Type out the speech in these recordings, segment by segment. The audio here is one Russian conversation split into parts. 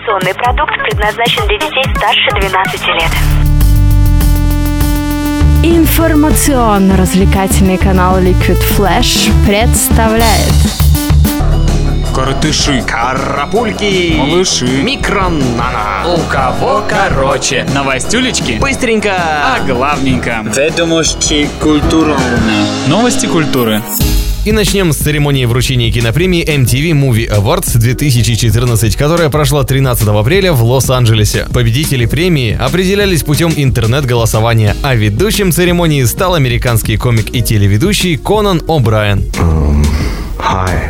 Информационный продукт предназначен для детей старше 12 лет. Информационно-развлекательный канал Liquid Flash представляет Коротыши, Карапульки, малыши, микронана. у кого короче. Новостюлечки Быстренько. а главненько. Ведомости культурно. Новости культуры. И начнем с церемонии вручения кинопремии MTV Movie Awards 2014, которая прошла 13 апреля в Лос-Анджелесе. Победители премии определялись путем интернет-голосования, а ведущим церемонии стал американский комик и телеведущий Конан О'Брайен.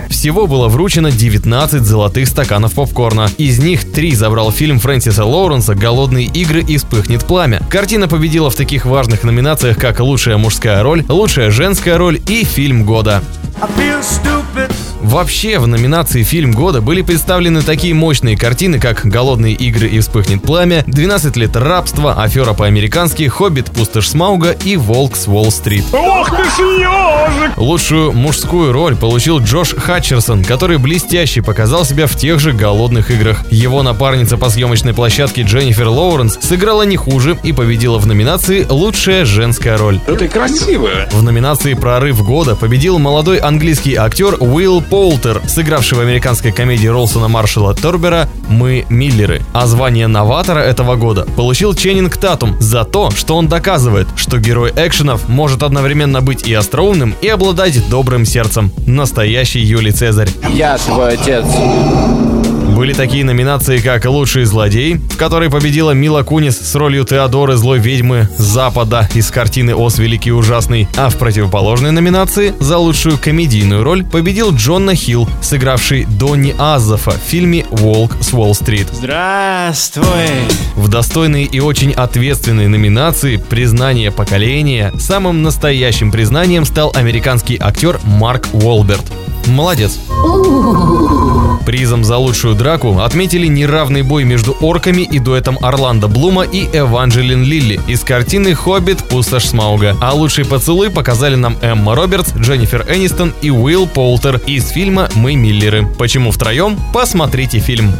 Всего было вручено 19 золотых стаканов попкорна. Из них три забрал фильм Фрэнсиса Лоуренса «Голодные игры» и «Вспыхнет пламя». Картина победила в таких важных номинациях, как «Лучшая мужская роль», «Лучшая женская роль» и «Фильм года». I feel stupid. Вообще, в номинации «Фильм года» были представлены такие мощные картины, как «Голодные игры» и «Вспыхнет пламя», «12 лет рабства», «Афера по-американски», «Хоббит. Пустошь Смауга» и «Волк с Уолл-стрит». Лучшую мужскую роль получил Джош Хатчерсон, который блестяще показал себя в тех же «Голодных играх». Его напарница по съемочной площадке Дженнифер Лоуренс сыграла не хуже и победила в номинации «Лучшая женская роль». Это красиво. В номинации «Прорыв года» победил молодой английский актер Уилл Полтер, сыгравший в американской комедии Ролсона Маршалла Торбера «Мы Миллеры». А звание новатора этого года получил Ченнинг Татум за то, что он доказывает, что герой экшенов может одновременно быть и остроумным, и обладать добрым сердцем. Настоящий Юлий Цезарь. Я твой отец. Такие номинации, как «Лучший злодей», в которой победила Мила Кунис с ролью Теодоры злой ведьмы Запада из картины «Ос Великий и Ужасный», а в противоположной номинации за лучшую комедийную роль победил Джонна Хилл, сыгравший Донни Аззафа в фильме «Волк с Уолл-стрит». Здравствуй. В достойной и очень ответственной номинации «Признание поколения» самым настоящим признанием стал американский актер Марк Уолберт. Молодец. Призом за лучшую драку отметили неравный бой между орками и дуэтом Орландо Блума и Эванжелин Лилли из картины «Хоббит. Пустошь Смауга». А лучший поцелуй показали нам Эмма Робертс, Дженнифер Энистон и Уилл Полтер из фильма «Мы Миллеры». Почему втроем? Посмотрите фильм.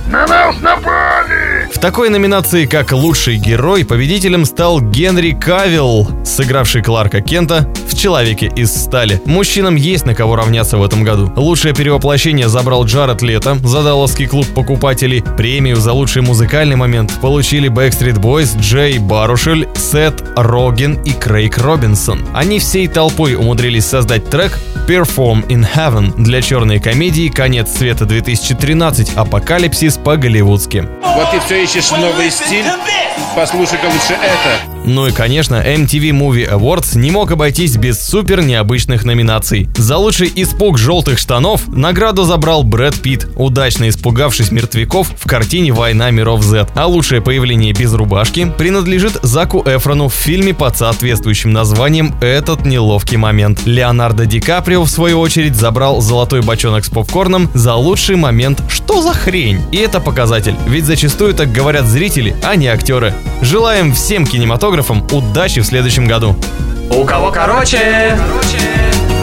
В такой номинации, как «Лучший герой», победителем стал Генри Кавилл, сыгравший Кларка Кента в «Человеке из стали». Мужчинам есть на кого равняться в этом году. Лучшее перевоплощение забрал Джаред Лето за Далласский клуб покупателей. Премию за лучший музыкальный момент получили Backstreet Boys, Джей Барушель, Сет Роген и Крейг Робинсон. Они всей толпой умудрились создать трек Perform in Heaven для черной комедии «Конец света 2013. Апокалипсис по-голливудски». Вот ты все ищешь новый стиль? Послушай-ка лучше это. Ну и, конечно, MTV Movie Awards не мог обойтись без супер необычных номинаций. За лучший испуг желтых штанов награду забрал Брэд Питт, удачно испугавшись мертвяков в картине «Война миров Z». А лучшее появление без рубашки принадлежит Заку Эфрону в фильме под соответствующим названием «Этот неловкий момент». Леонардо Ди Каприо, в свою очередь, забрал золотой бочонок с попкорном за лучший момент «Что за хрень?». И это показатель, ведь зачастую так говорят зрители, а не актеры. Желаем всем кинематографам удачи в следующем году. У кого короче? короче.